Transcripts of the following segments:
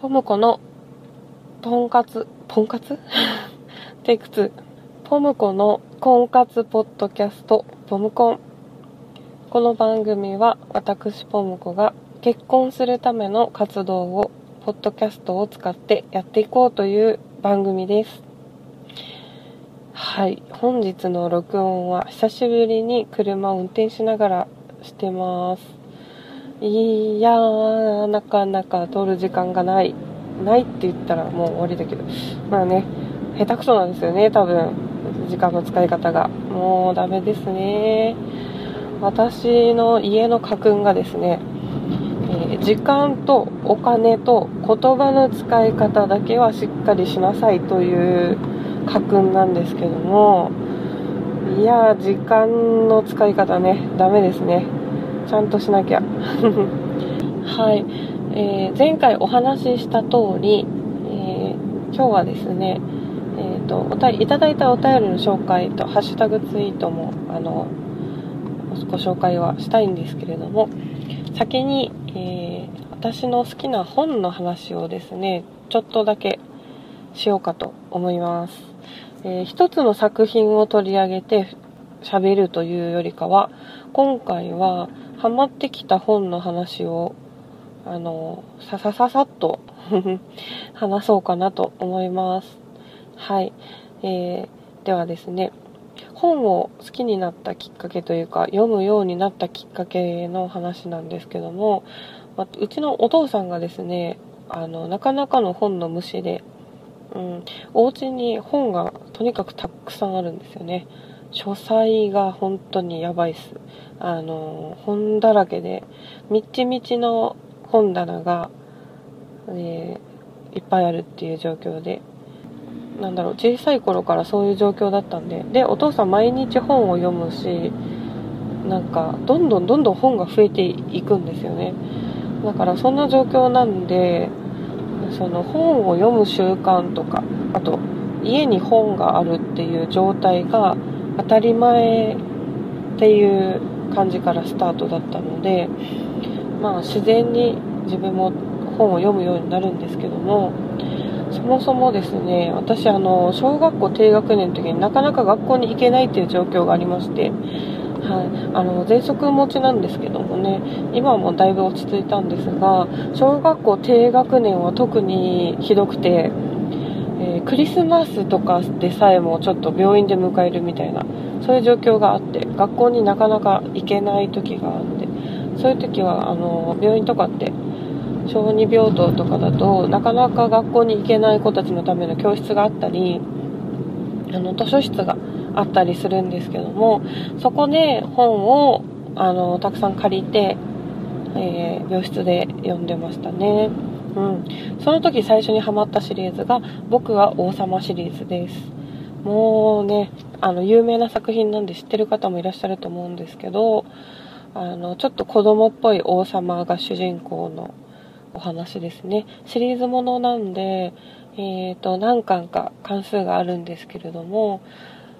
ポムコのとんかつ、とんかつテイク2。ポムコの婚活ポッドキャスト、ポムコン。この番組は私ポムコが結婚するための活動をポッドキャストを使ってやっていこうという番組です。はい。本日の録音は久しぶりに車を運転しながらしてます。いやー、なかなか撮る時間がない。ないって言ったらもう終わりだけど。まあね、下手くそなんですよね、多分。時間の使い方が。もうダメですね。私の家の家訓がですね、えー時間とお金と言葉の使い方だけはしっかりしなさいという家訓なんですけども、いやー、時間の使い方ね、ダメですね。ちゃんとしなきゃ。はい。えー前回お話しした通り、えー今日はですね、えーと、おたいただいたお便りの紹介と、ハッシュタグツイートも、あの、ご紹介はしたいんですけれども、先に、えー私の好きな本の話をですね、ちょっとだけしようかと思います。えー一つの作品を取り上げて喋るというよりかは、今回はハマってきた本の話を、あの、ささささっと 話そうかなと思います。はい。えーではですね、本を好きになったきっかけというか、読むようになったきっかけの話なんですけども、うちのお父さんがですね、あの、なかなかの本の虫で、うん、お家に本がとにかくたくさんあるんですよね。書斎が本当にやばいっす。あの、本だらけで、みっちみちの本棚が、えーいっぱいあるっていう状況で、なんだろう、小さい頃からそういう状況だったんで、で、お父さん毎日本を読むし、なんか、どんどんどんどん本が増えていくんですよね。だからそんな状況なんで、その本を読む習慣とか、あと、家に本があるっていう状態が当たり前っていう感じからスタートだったので、まあ自然に自分も本を読むようになるんですけども、そもそもですね、私あの、小学校低学年の時になかなか学校に行けないっていう状況がありまして、はい、あの、喘息持ちなんですけどもね、今はもうだいぶ落ち着いたんですが、小学校低学年は特にひどくて、クリスマスとかでさえもちょっと病院で迎えるみたいな、そういう状況があって、学校になかなか行けない時があって、そういう時は、あの、病院とかって、小児病棟とかだとなかなか学校に行けない子たちのための教室があったりあの図書室があったりするんですけどもそこで本をあのたくさん借りて、えー病室で読んでましたね、うん、その時最初にハマったシリーズが「僕は王様」シリーズですもうねあの有名な作品なんで知ってる方もいらっしゃると思うんですけどあのちょっと子供っぽい王様が主人公のお話ですね。シリーズものなんで、えっ、と、何巻か関数があるんですけれども、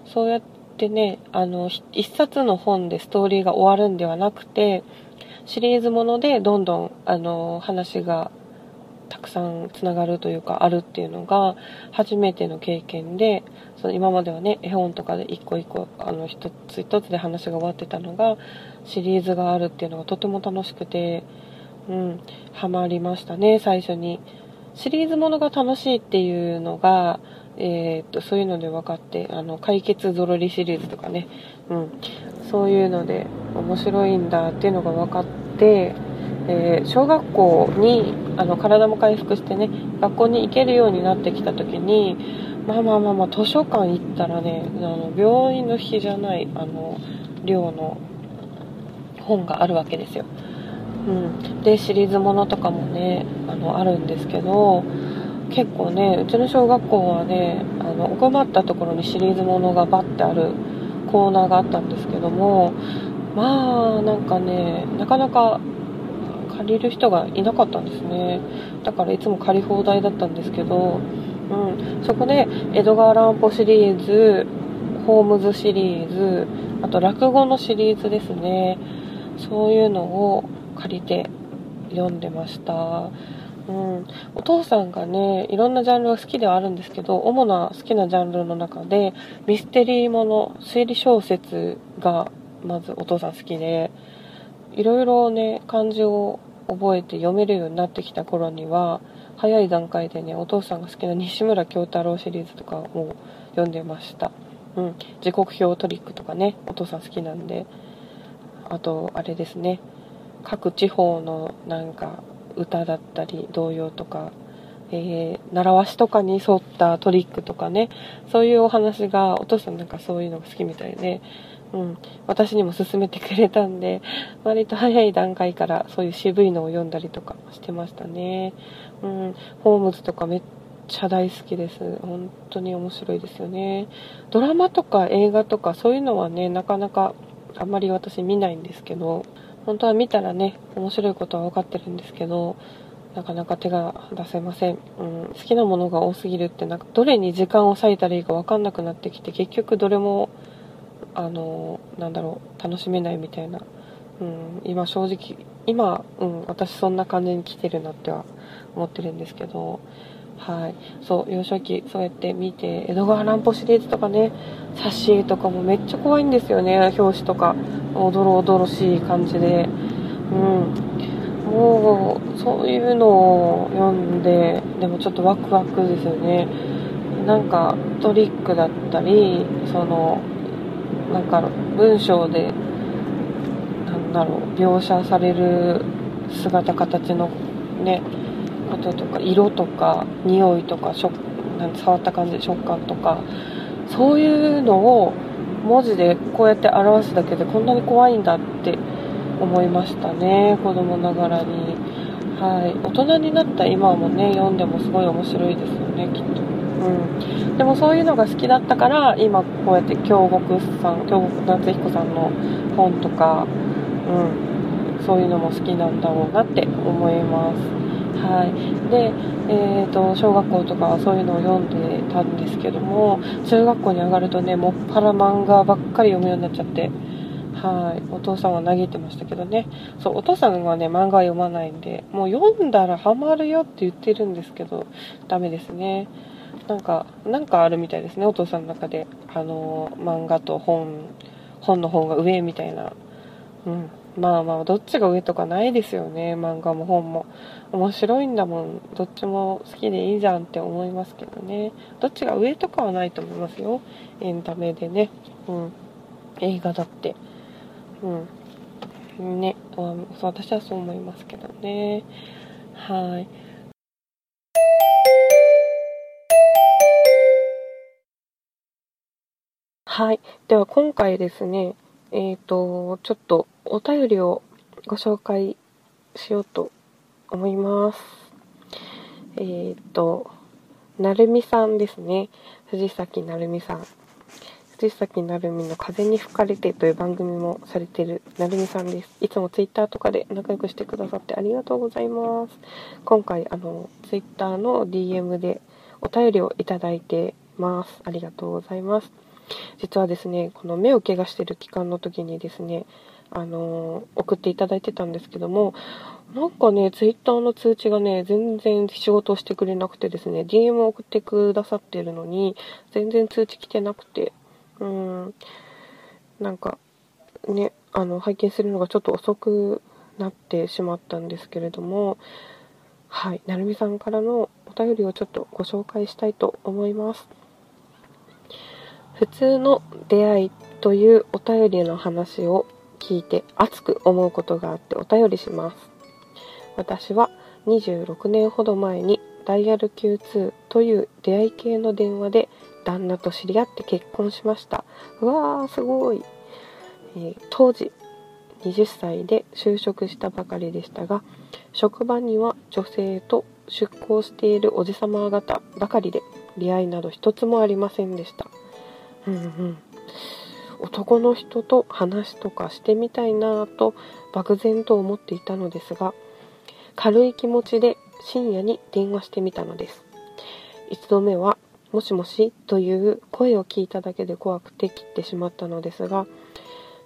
そうやってね、あの、ひ一冊の本でストーリーが終わるんではなくて、シリーズものでどんどん、あの、話がたくさんつながるというか、あるっていうのが初めての経験で、その今まではね、絵本とかで一個一個、あの、一つ一つで話が終わってたのが、シリーズがあるっていうのがとても楽しくて、うん、ハマりましたね、最初に。シリーズものが楽しいっていうのが、えーっと、そういうので分かって、あの、解決ぞろりシリーズとかね、うん、そういうので面白いんだっていうのが分かって、えー小学校に、あの、体も回復してね、学校に行けるようになってきた時に、まあまあまあまあ、図書館行ったらね、あの、病院の日じゃない、あの、量の本があるわけですよ。うん、でシリーズものとかもねあのあるんですけど結構ねうちの小学校はねあの奥まったところにシリーズものがバッてあるコーナーがあったんですけどもまあなんかねなかなか借りる人がいなかったんですね。だからいつも借り放題だったんですけど、うん、そこで江戸川乱歩シリーズホームズシリーズあと落語のシリーズですね。そういうのを借りて読んでました。うん、お父さんがねいろんなジャンルが好きではあるんですけど主な好きなジャンルの中でミステリーもの推理小説がまずお父さん好きでいろいろね漢字を覚えて読めるようになってきた頃には早い段階でねお父さんが好きな西村京太郎シリーズとかも読んでました。うん、時刻表トリックとかねお父さん好きなんで。あとあれですね。各地方のなんか歌だったり童謡とか、えー、習わしとかに沿ったトリックとかねそういうお話がお父さんなんかそういうのが好きみたいで、うん、私にも勧めてくれたんで割と早い段階からそういう渋いのを読んだりとかしてましたね、うん、ホームズとかめっちゃ大好きです。本当に面白いですよね。ドラマとか映画とかそういうのはねなかなかあんまり私見ないんですけど本当は見たらね面白いことは分かってるんですけどなかなか手が出せません、うん、好きなものが多すぎるってなんかどれに時間を割いたらいいか分かんなくなってきて結局どれもあのなんだろう楽しめないみたいな、うん、今正直今、うん、私そんな感じに来てるなっては思ってるんですけど。はい、そう幼少期そうやって見て江戸川乱歩シリーズとかね挿絵とかもめっちゃ怖いんですよね。表紙とか。おどろおどろしい感じで。うん。もうそういうのを読んででもちょっとワクワクですよね。なんかトリックだったりそのなんか文章でなんだろう描写される姿形のねこととか色とか匂いとか触なん触った感じ食感とかそういうのを文字でこうやって表すだけでこんなに怖いんだって思いましたね子供ながらに。はい。大人になった今もね読んでもすごい面白いですよねきっと。うん。でもそういうのが好きだったから今こうやって京極さん京極夏彦さんの本とかうん。そういうのも好きなんだろうなって思います。はい。でえーと、小学校とかはそういうのを読んでたんですけども中学校に上がるとねもっぱら漫画ばっかり読むようになっちゃって。はい。お父さんは嘆いてましたけどね。そうお父さんはね漫画読まないんでもう読んだらハマるよって言ってるんですけどダメですね。なんかなんかあるみたいですねお父さんの中で。あの漫画と本本の方が上みたいな。うん。まあまあどっちが上とかないですよね。漫画も本も。面白いんだもん。どっちも好きでいいじゃんって思いますけどね。どっちが上とかはないと思いますよ。エンタメでね。うん。映画だって。うんねあそう私はそう思いますけどねはいはい。では今回ですね、えっ、ー、と、ちょっとお便りをご紹介しようと思います。えっ、ー、と、なるみさんですね。藤崎なるみさん。藤崎なるみの風に吹かれてという番組もされてるなるみさんです。いつもツイッターとかで仲良くしてくださってありがとうございます。今回、あの、ツイッターの DM でお便りをいただいてます。ありがとうございます。実はですね、この目を怪我してる期間の時にですね、あの送っていただいてたんですけども、なんかね、ツイッターの通知がね、全然仕事をしてくれなくてですね、DM を送ってくださってるのに、全然通知来てなくて、うん、なんか、ね、あの、拝見するのがちょっと遅くなってしまったんですけれども、はい、なるみさんからのお便りをちょっとご紹介したいと思います。普通の出会いというお便りの話を聞いて熱く思うことがあってお便りします。私は26年ほど前にダイヤル Q2 という出会い系の電話で旦那と知り合って結婚しました。うわーすごい、えー、当時20歳で就職したばかりでしたが職場には女性と出向しているおじさま方ばかりで出会いなど一つもありませんでした。うんうん。男の人と話とかしてみたいなと漠然と思っていたのですが軽い気持ちで深夜に電話してみたのです。1度目は「もしもし」という声を聞いただけで怖くて切ってしまったのですが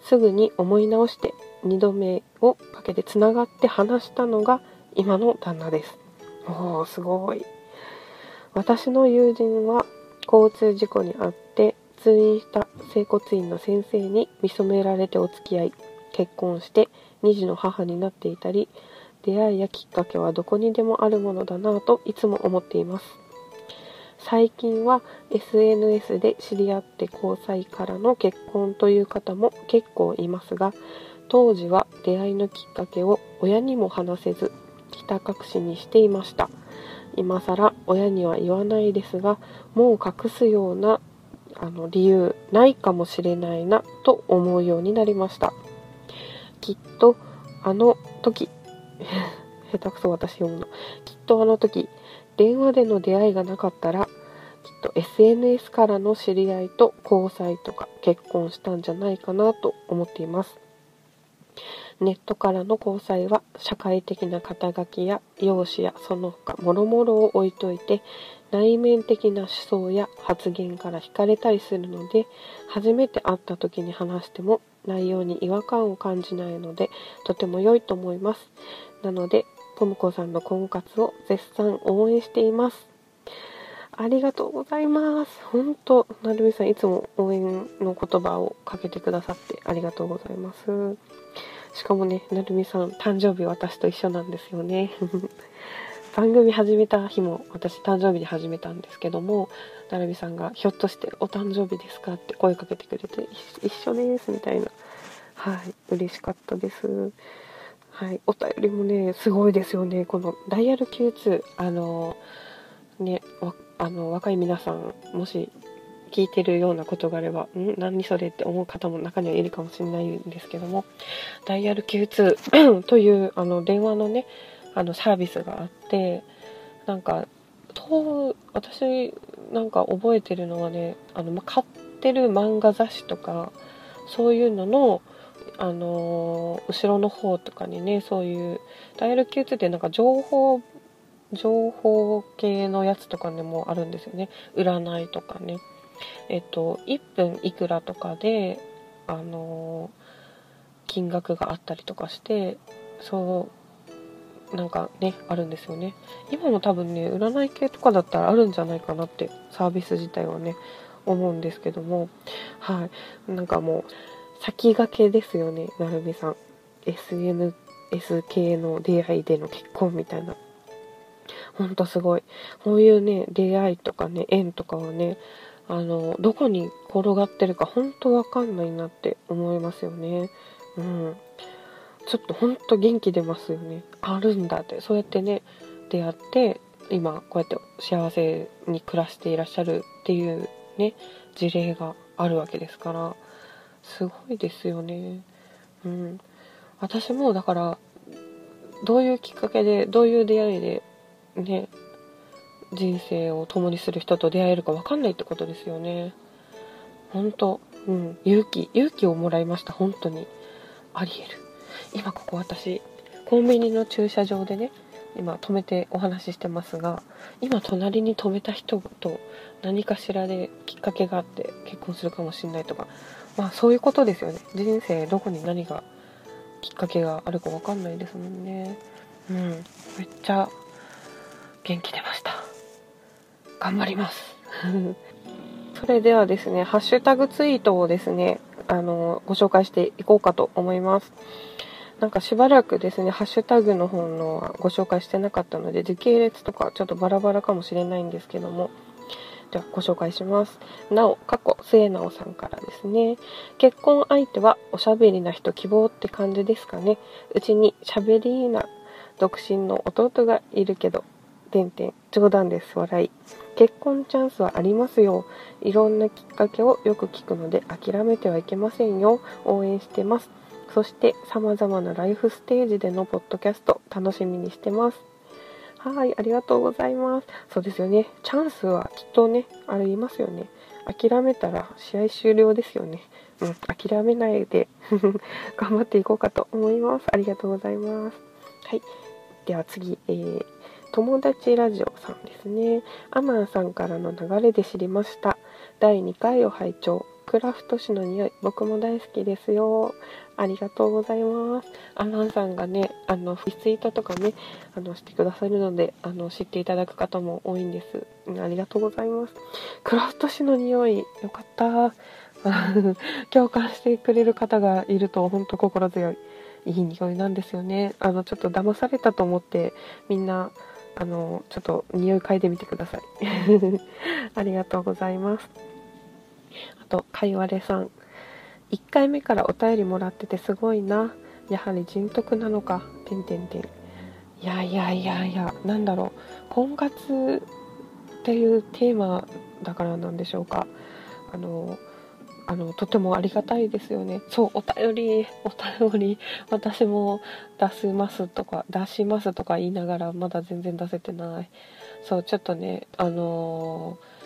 すぐに思い直して2度目をかけてつながって話したのが今の旦那ですおー、すごい。私の友人は交通事故に遭って通院した整骨院の先生に見初められてお付き合い、結婚して2児の母になっていたり、出会いやきっかけはどこにでもあるものだなぁといつも思っています。最近は SNS で知り合って交際からの結婚という方も結構いますが、当時は出会いのきっかけを親にも話せず、ひた隠しにしていました。今更親には言わないですが、もう隠すようなあの理由ないかもしれないなと思うようになりました。きっとあの時 下手くそ私読むの。きっとあの時、電話での出会いがなかったら、きっと SNS からの知り合いと交際とか結婚したんじゃないかなと思っています。ネットからの交際は社会的な肩書きや容姿やその他諸々を置いといて内面的な思想や発言から惹かれたりするので初めて会った時に話しても内容に違和感を感じないのでとても良いと思います。なので、ポムコさんの婚活を絶賛応援しています。ありがとうございます。本当、なるみさんいつも応援の言葉をかけてくださってありがとうございます。しかもね、なるみさん誕生日私と一緒なんですよね。番組始めた日も私誕生日で始めたんですけども、なるみさんがひょっとしてお誕生日ですかって声かけてくれて、一緒ですみたいな。はい、嬉しかったです。はい、お便りもね、すごいですよね。このダイヤル Q2、あの、ね、あの若い皆さん、もし聞いてるようなことがあれば、ん？何それって思う方も中にはいるかもしれないんですけども、ダイヤル Q2 というあの電話のね、あのサービスがあってなんかと私なんか覚えてるのはねあの、ま、買ってる漫画雑誌とかそういうののあの後ろの方とかにねそういうダイヤル Q2 ってなんか情報情報系のやつとかでもあるんですよね占いとかねえっと1分いくらとかであの金額があったりとかしてそうなんかね、あるんですよね。今も多分ね、占い系とかだったらあるんじゃないかなって、サービス自体はね、思うんですけども、はい。なんかもう、先駆けですよね、なるみさん。SNS 系の出会いでの結婚みたいな。ほんとすごい。こういうね、出会いとかね、縁とかはね、あの、どこに転がってるか本当わかんないなって思いますよね。うん。ちょっとほんと元気出ますよね。あるんだって。そうやってね、出会って、今こうやって幸せに暮らしていらっしゃるっていうね、事例があるわけですから、すごいですよね。うん。私もだから、どういうきっかけで、どういう出会いで、ね、人生を共にする人と出会えるか分かんないってことですよね。ほんと、うん、勇気、勇気をもらいました、本当に。あり得る。今ここ私コンビニの駐車場でね今止めてお話ししてますが今隣に止めた人と何かしらできっかけがあって結婚するかもしれないとかまあそういうことですよね。人生どこに何がきっかけがあるか分かんないですもんね。うん。めっちゃ元気出ました。頑張ります。それではですねハッシュタグツイートをですねあのご紹介していこうかと思います。なんかしばらくですね、ハッシュタグの方のご紹介してなかったので、時系列とかちょっとバラバラかもしれないんですけども、ではご紹介します。なお、過去、末直さんからですね。結婚相手はおしゃべりな人希望って感じですかね。うちにしゃべりな独身の弟がいるけど、てんてん、冗談です、笑い。結婚チャンスはありますよ。いろんなきっかけをよく聞くので諦めてはいけませんよ。応援してます。そして様々なライフステージでのポッドキャスト楽しみにしてます。はい、ありがとうございます。そうですよね。チャンスはきっとね、ありますよね。諦めたら試合終了ですよね。うん、諦めないで 頑張っていこうかと思います。ありがとうございます。はい。では次、えー、友達ラジオさんですね。アマンさんからの流れで知りました。第2回を拝聴。クラフト紙の匂い、僕も大好きですよ。ありがとうございます。アンランさんがね、あの、リツイートとかね、あの、してくださるので、あの、知っていただく方も多いんです。ありがとうございます。クラフト紙の匂い、よかった。共感してくれる方がいると、本当心強い。いい匂いなんですよね。あの、ちょっと騙されたと思って、みんな、あの、ちょっと匂い嗅いでみてください。ありがとうございます。あと、かいわれさん。1回目からお便りもらっててすごいな。やはり人徳なのか。てんてんてん。いやいやいやいや、なんだろう。婚活っていうテーマだからなんでしょうか。あの、あのとてもありがたいですよね。そう、お便り、お便り、私も出しますとか、出しますとか言いながら、まだ全然出せてない。そう、ちょっとね、あのー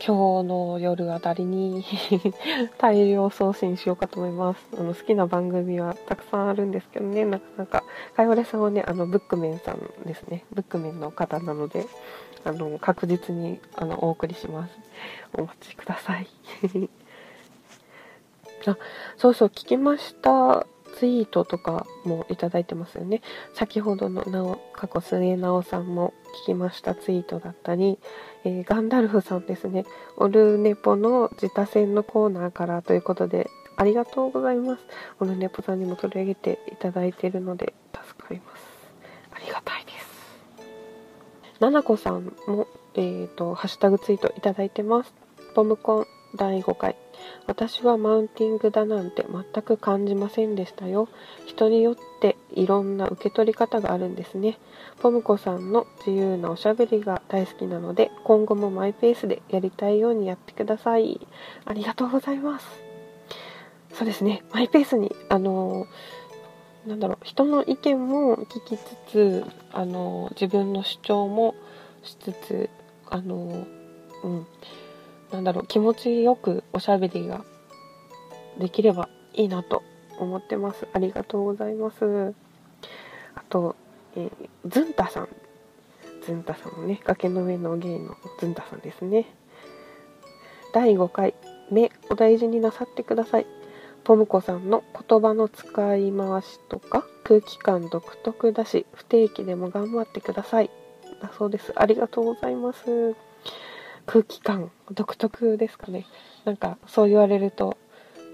今日の夜あたりに 大量送信しようかと思います。あの好きな番組はたくさんあるんですけどね、なかなか、かいわれさんはね、あのブックメンさんですね、ブックメンの方なので、あの確実にあのお送りします。お待ちください。あ、そうそう、聞きました。ツイートとかもいただいてますよね。先ほどのなお、過去末直さんも聞きましたツイートだったり、えー、ガンダルフさんですね。オルネポの自他戦のコーナーからということで、ありがとうございます。オルネポさんにも取り上げていただいているので、助かります。ありがたいです。ななこさんも、えっ、ー、と、ハッシュタグツイートいただいてます。ポムコン第5回。私はマウンティングだなんて全く感じませんでしたよ。人によっていろんな受け取り方があるんですね。ポムコさんの自由なおしゃべりが大好きなので、今後もマイペースでやりたいようにやってください。ありがとうございます。そうですね、マイペースに、あのなんだろう、人の意見も聞きつつ、あの自分の主張もしつつ、あのうん、なんだろう、気持ちよくおしゃべりができればいいなと思ってます。ありがとうございます。あと、えー、ズンタさん。ズンタさんもね、崖の上の芸のズンタさんですね。第5回、目お大事になさってください。ポムコさんの言葉の使い回しとか空気感独特だし、不定期でも頑張ってください。だそうです。ありがとうございます。空気感独特ですかね。なんかそう言われると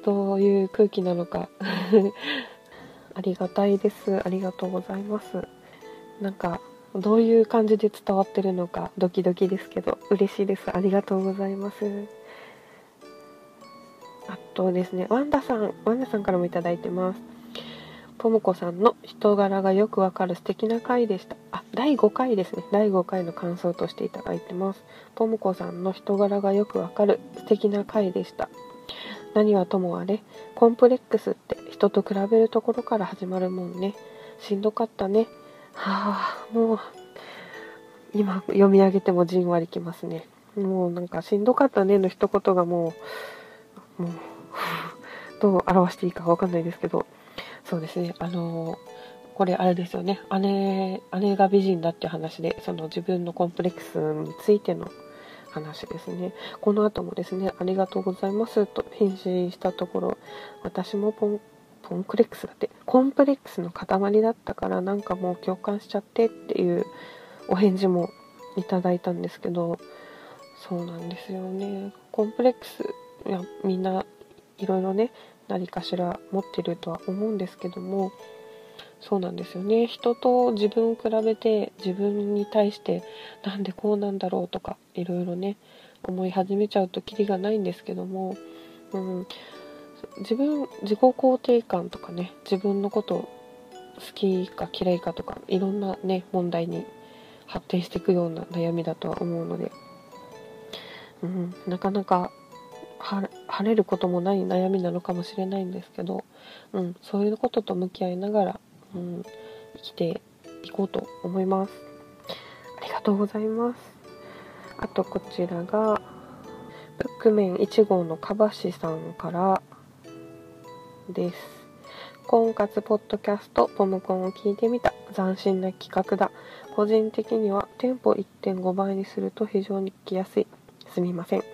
どういう空気なのか。ありがたいです。ありがとうございます。なんかどういう感じで伝わってるのかドキドキですけど嬉しいです。ありがとうございます。あとですねワンダさんワンダさんからも頂いてます。ともこさんの人柄がよくわかる素敵な回でした。あ、第5回ですね。第5回の感想としていただいてます。ともこさんの人柄がよくわかる素敵な回でした。何はともあれ、コンプレックスって人と比べるところから始まるもんね。しんどかったね。はあ、もう、今読み上げてもじんわりきますね。もうなんかしんどかったねの一言がもう、もう、どう表していいかわかんないですけど、そうですね、あのこれあれですよね、姉、姉が美人だっていう話で、その自分のコンプレックスについての話ですね。この後もですね、ありがとうございますと返信したところ、私もポン、ポンクレックスだって、コンプレックスの塊だったからなんかもう共感しちゃってっていうお返事もいただいたんですけど、そうなんですよね。コンプレックス、いやみんないろいろね、何かしら持ってるとは思うんですけどもそうなんですよね。人と自分を比べて自分に対してなんでこうなんだろうとかいろいろね思い始めちゃうとキリがないんですけども、うん、自分自己肯定感とかね自分のこと好きか嫌いかとかいろんなね問題に発展していくような悩みだとは思うので、うん、なかなか晴れることもない悩みなのかもしれないんですけど、うん、そういうことと向き合いながら、うん、生きていこうと思います。ありがとうございます。あとこちらが、ブックメン1号のかばしさんからです。婚活ポッドキャストポムコンを聞いてみた斬新な企画だ個人的にはテンポ1.5倍にすると非常に聞きやすいすみません。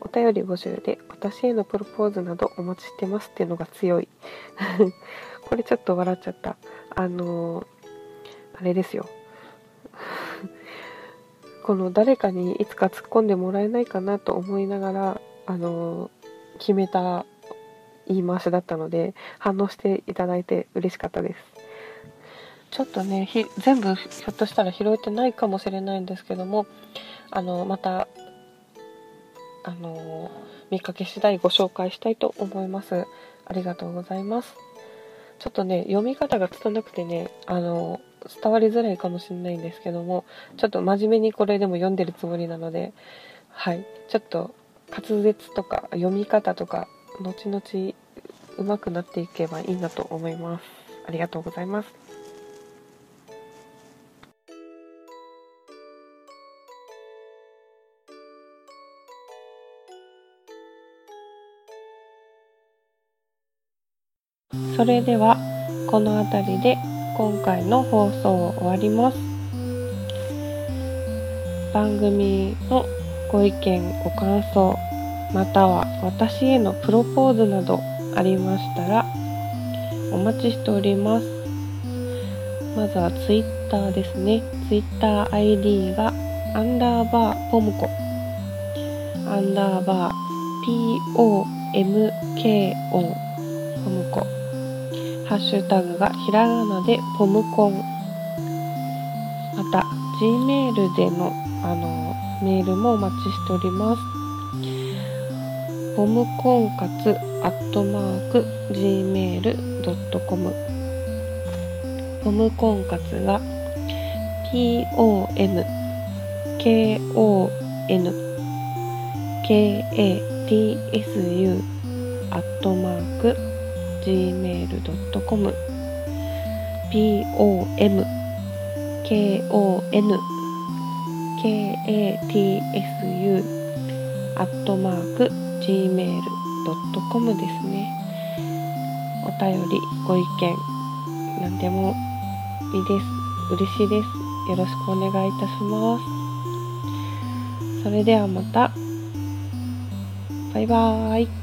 お便り募集で私へのプロポーズなどお待ちしてますっていうのが強い。これちょっと笑っちゃった。あのー、あれですよ。この誰かにいつか突っ込んでもらえないかなと思いながら、あのー、決めた言い回しだったので、反応していただいて嬉しかったです。ちょっとね、全部ひょっとしたら拾えてないかもしれないんですけども、あの、また、あの、見かけ次第ご紹介したいと思います。ありがとうございます。ちょっとね、読み方が拙くてね、あの、伝わりづらいかもしれないんですけども、ちょっと真面目にこれでも読んでるつもりなので、はい、ちょっと滑舌とか読み方とか、後々上手くなっていけばいいなと思います。ありがとうございます。それではこの辺りで今回の放送を終わります。番組のご意見ご感想または私へのプロポーズなどありましたらお待ちしております。まずは Twitter ですね。TwitterID がアンダーバーポムコ。アンダーバー POMKO ポムコ。ハッシュタグがひらがなでポムコン。また Gmail でのあのメールもお待ちしております。ポムコンカツアットマーク Gmail.com ポムコンカツが POM KON KATSU アットマーク gmail.com pom kon katsu アットマーク gmail.com ですね。お便りご意見何でもいいです。嬉しいです。よろしくお願いいたします。それではまた。バイバーイ。